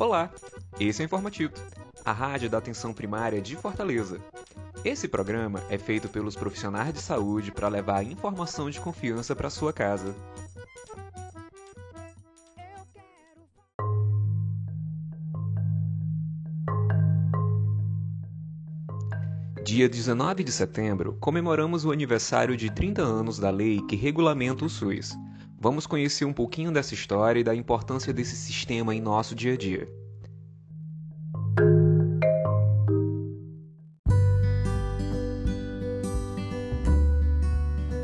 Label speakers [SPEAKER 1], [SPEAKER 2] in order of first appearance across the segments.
[SPEAKER 1] Olá, esse é o Informativo, a rádio da atenção primária de Fortaleza. Esse programa é feito pelos profissionais de saúde para levar informação de confiança para sua casa. Dia 19 de setembro, comemoramos o aniversário de 30 anos da lei que regulamenta o SUS. Vamos conhecer um pouquinho dessa história e da importância desse sistema em nosso dia a dia.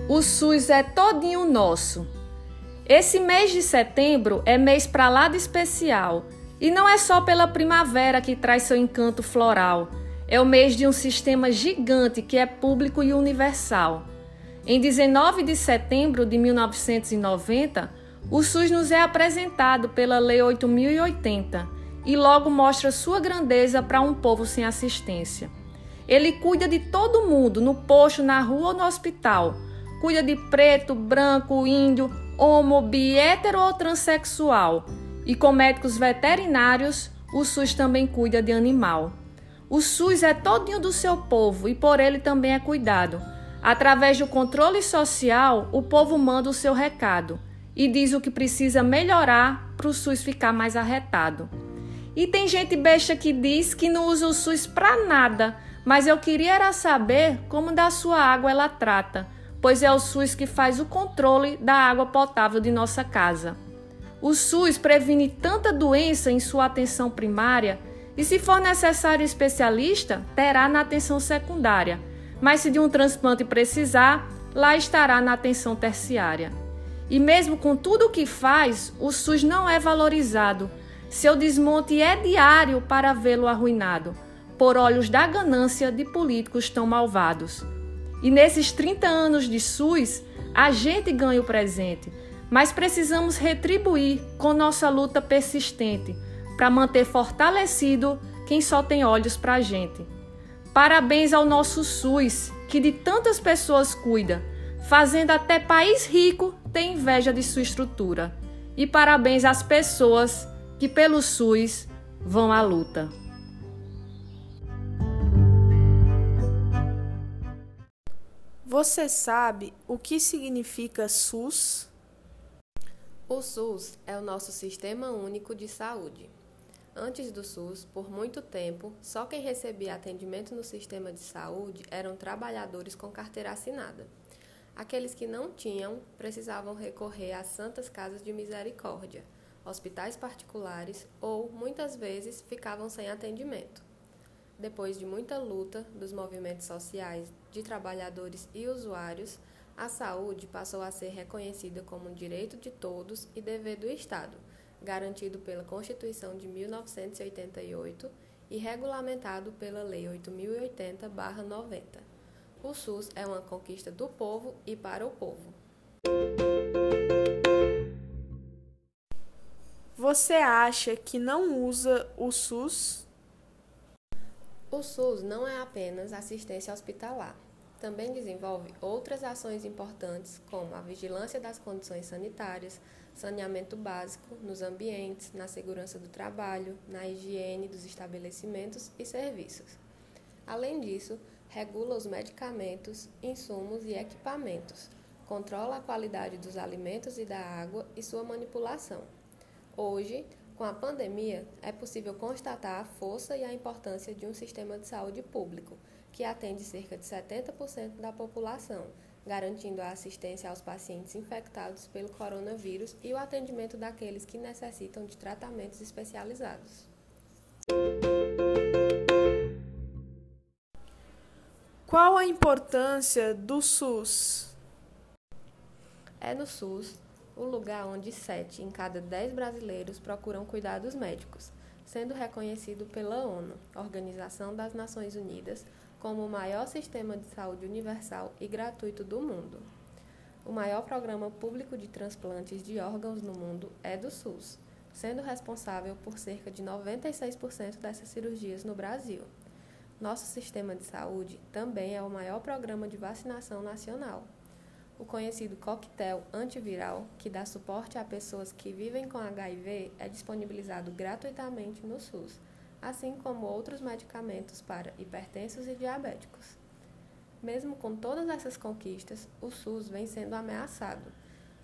[SPEAKER 2] O SUS é todinho nosso. Esse mês de setembro é mês para lá de especial. E não é só pela primavera que traz seu encanto floral. É o mês de um sistema gigante que é público e universal. Em 19 de setembro de 1990, o SUS nos é apresentado pela Lei 8080 e logo mostra sua grandeza para um povo sem assistência. Ele cuida de todo mundo, no posto, na rua ou no hospital. Cuida de preto, branco, índio, homo, bi, hétero ou transexual. E com médicos veterinários, o SUS também cuida de animal. O SUS é todinho do seu povo e por ele também é cuidado. Através do controle social, o povo manda o seu recado e diz o que precisa melhorar para o SUS ficar mais arretado. E tem gente besta que diz que não usa o SUS para nada, mas eu queria era saber como da sua água ela trata, pois é o SUS que faz o controle da água potável de nossa casa. O SUS previne tanta doença em sua atenção primária e, se for necessário especialista, terá na atenção secundária mas se de um transplante precisar, lá estará na atenção terciária. E mesmo com tudo o que faz, o SUS não é valorizado. Seu desmonte é diário para vê-lo arruinado, por olhos da ganância de políticos tão malvados. E nesses 30 anos de SUS, a gente ganha o presente, mas precisamos retribuir com nossa luta persistente para manter fortalecido quem só tem olhos para a gente. Parabéns ao nosso SUS, que de tantas pessoas cuida, fazendo até país rico ter inveja de sua estrutura. E parabéns às pessoas que pelo SUS vão à luta.
[SPEAKER 3] Você sabe o que significa SUS?
[SPEAKER 4] O SUS é o nosso Sistema Único de Saúde. Antes do SUS, por muito tempo, só quem recebia atendimento no sistema de saúde eram trabalhadores com carteira assinada. Aqueles que não tinham precisavam recorrer às santas casas de misericórdia, hospitais particulares ou, muitas vezes, ficavam sem atendimento. Depois de muita luta dos movimentos sociais, de trabalhadores e usuários, a saúde passou a ser reconhecida como um direito de todos e dever do Estado garantido pela Constituição de 1988 e regulamentado pela Lei 8080-90. O SUS é uma conquista do povo e para o povo.
[SPEAKER 3] Você acha que não usa o SUS?
[SPEAKER 4] O SUS não é apenas assistência hospitalar. Também desenvolve outras ações importantes, como a vigilância das condições sanitárias, saneamento básico nos ambientes, na segurança do trabalho, na higiene dos estabelecimentos e serviços. Além disso, regula os medicamentos, insumos e equipamentos, controla a qualidade dos alimentos e da água e sua manipulação. Hoje, com a pandemia, é possível constatar a força e a importância de um sistema de saúde público, que atende cerca de 70% da população garantindo a assistência aos pacientes infectados pelo coronavírus e o atendimento daqueles que necessitam de tratamentos especializados.
[SPEAKER 3] Qual a importância do SUS?
[SPEAKER 4] É no SUS o lugar onde 7 em cada 10 brasileiros procuram cuidados médicos, sendo reconhecido pela ONU, Organização das Nações Unidas, como o maior sistema de saúde universal e gratuito do mundo. O maior programa público de transplantes de órgãos no mundo é do SUS, sendo responsável por cerca de 96% dessas cirurgias no Brasil. Nosso sistema de saúde também é o maior programa de vacinação nacional. O conhecido coquetel antiviral, que dá suporte a pessoas que vivem com HIV, é disponibilizado gratuitamente no SUS, assim como outros medicamentos para hipertensos e diabéticos. Mesmo com todas essas conquistas, o SUS vem sendo ameaçado.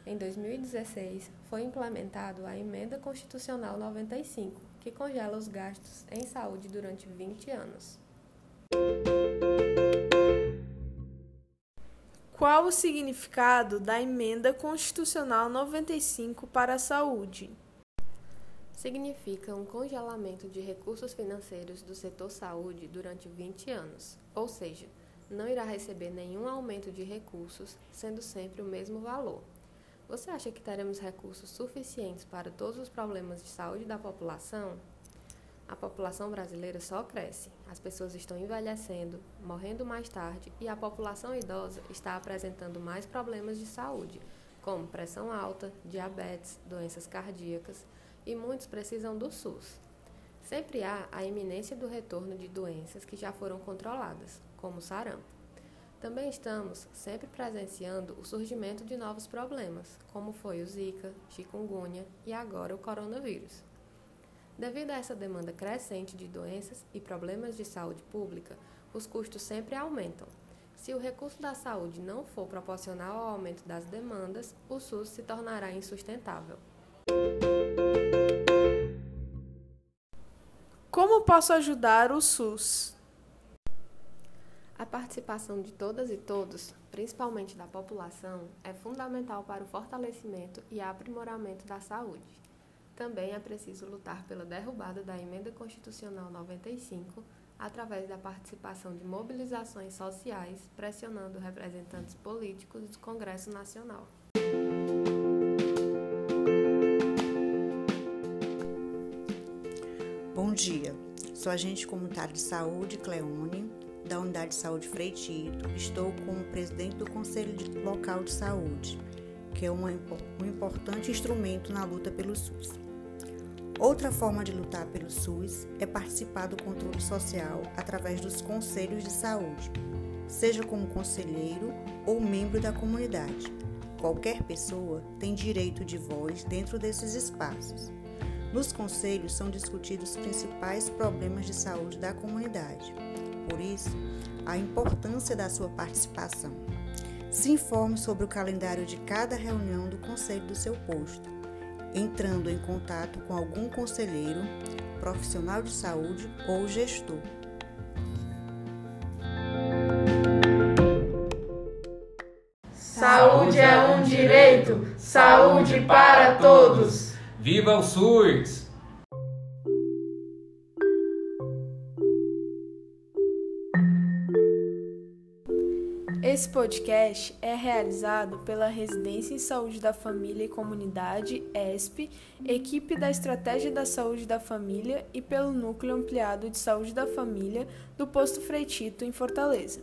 [SPEAKER 4] Em 2016, foi implementado a Emenda Constitucional 95, que congela os gastos em saúde durante 20 anos.
[SPEAKER 3] Qual o significado da Emenda Constitucional 95 para a saúde?
[SPEAKER 4] Significa um congelamento de recursos financeiros do setor saúde durante 20 anos, ou seja, não irá receber nenhum aumento de recursos, sendo sempre o mesmo valor. Você acha que teremos recursos suficientes para todos os problemas de saúde da população? A população brasileira só cresce, as pessoas estão envelhecendo, morrendo mais tarde e a população idosa está apresentando mais problemas de saúde, como pressão alta, diabetes, doenças cardíacas e muitos precisam do SUS. Sempre há a iminência do retorno de doenças que já foram controladas, como sarampo. Também estamos sempre presenciando o surgimento de novos problemas, como foi o Zika, chikungunya e agora o coronavírus. Devido a essa demanda crescente de doenças e problemas de saúde pública, os custos sempre aumentam. Se o recurso da saúde não for proporcional ao aumento das demandas, o SUS se tornará insustentável.
[SPEAKER 3] Como posso ajudar o SUS?
[SPEAKER 4] A participação de todas e todos, principalmente da população, é fundamental para o fortalecimento e aprimoramento da saúde. Também é preciso lutar pela derrubada da Emenda Constitucional 95 através da participação de mobilizações sociais, pressionando representantes políticos do Congresso Nacional.
[SPEAKER 5] Bom dia, sou agente comunitário de saúde Cleone, da Unidade de Saúde Freitito. Estou como presidente do Conselho Local de Saúde, que é um importante instrumento na luta pelo SUS. Outra forma de lutar pelo SUS é participar do controle social através dos conselhos de saúde, seja como conselheiro ou membro da comunidade. Qualquer pessoa tem direito de voz dentro desses espaços. Nos conselhos são discutidos os principais problemas de saúde da comunidade. Por isso, a importância da sua participação. Se informe sobre o calendário de cada reunião do conselho do seu posto entrando em contato com algum conselheiro, profissional de saúde ou gestor.
[SPEAKER 6] Saúde é um direito, saúde para todos.
[SPEAKER 1] Viva o SUS!
[SPEAKER 3] Esse podcast é realizado pela Residência em Saúde da Família e Comunidade, ESP, equipe da Estratégia da Saúde da Família e pelo Núcleo Ampliado de Saúde da Família do Posto Freitito, em Fortaleza.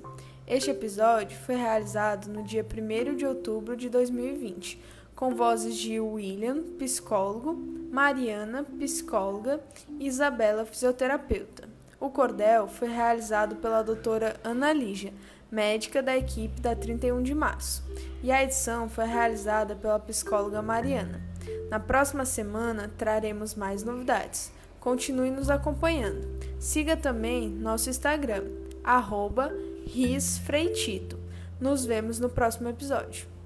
[SPEAKER 3] Este episódio foi realizado no dia 1 de outubro de 2020, com vozes de William, psicólogo, Mariana, psicóloga e Isabela, fisioterapeuta. O cordel foi realizado pela doutora Ana Lígia, médica da equipe da 31 de março, e a edição foi realizada pela psicóloga Mariana. Na próxima semana traremos mais novidades. Continue nos acompanhando. Siga também nosso Instagram, arroba Nos vemos no próximo episódio.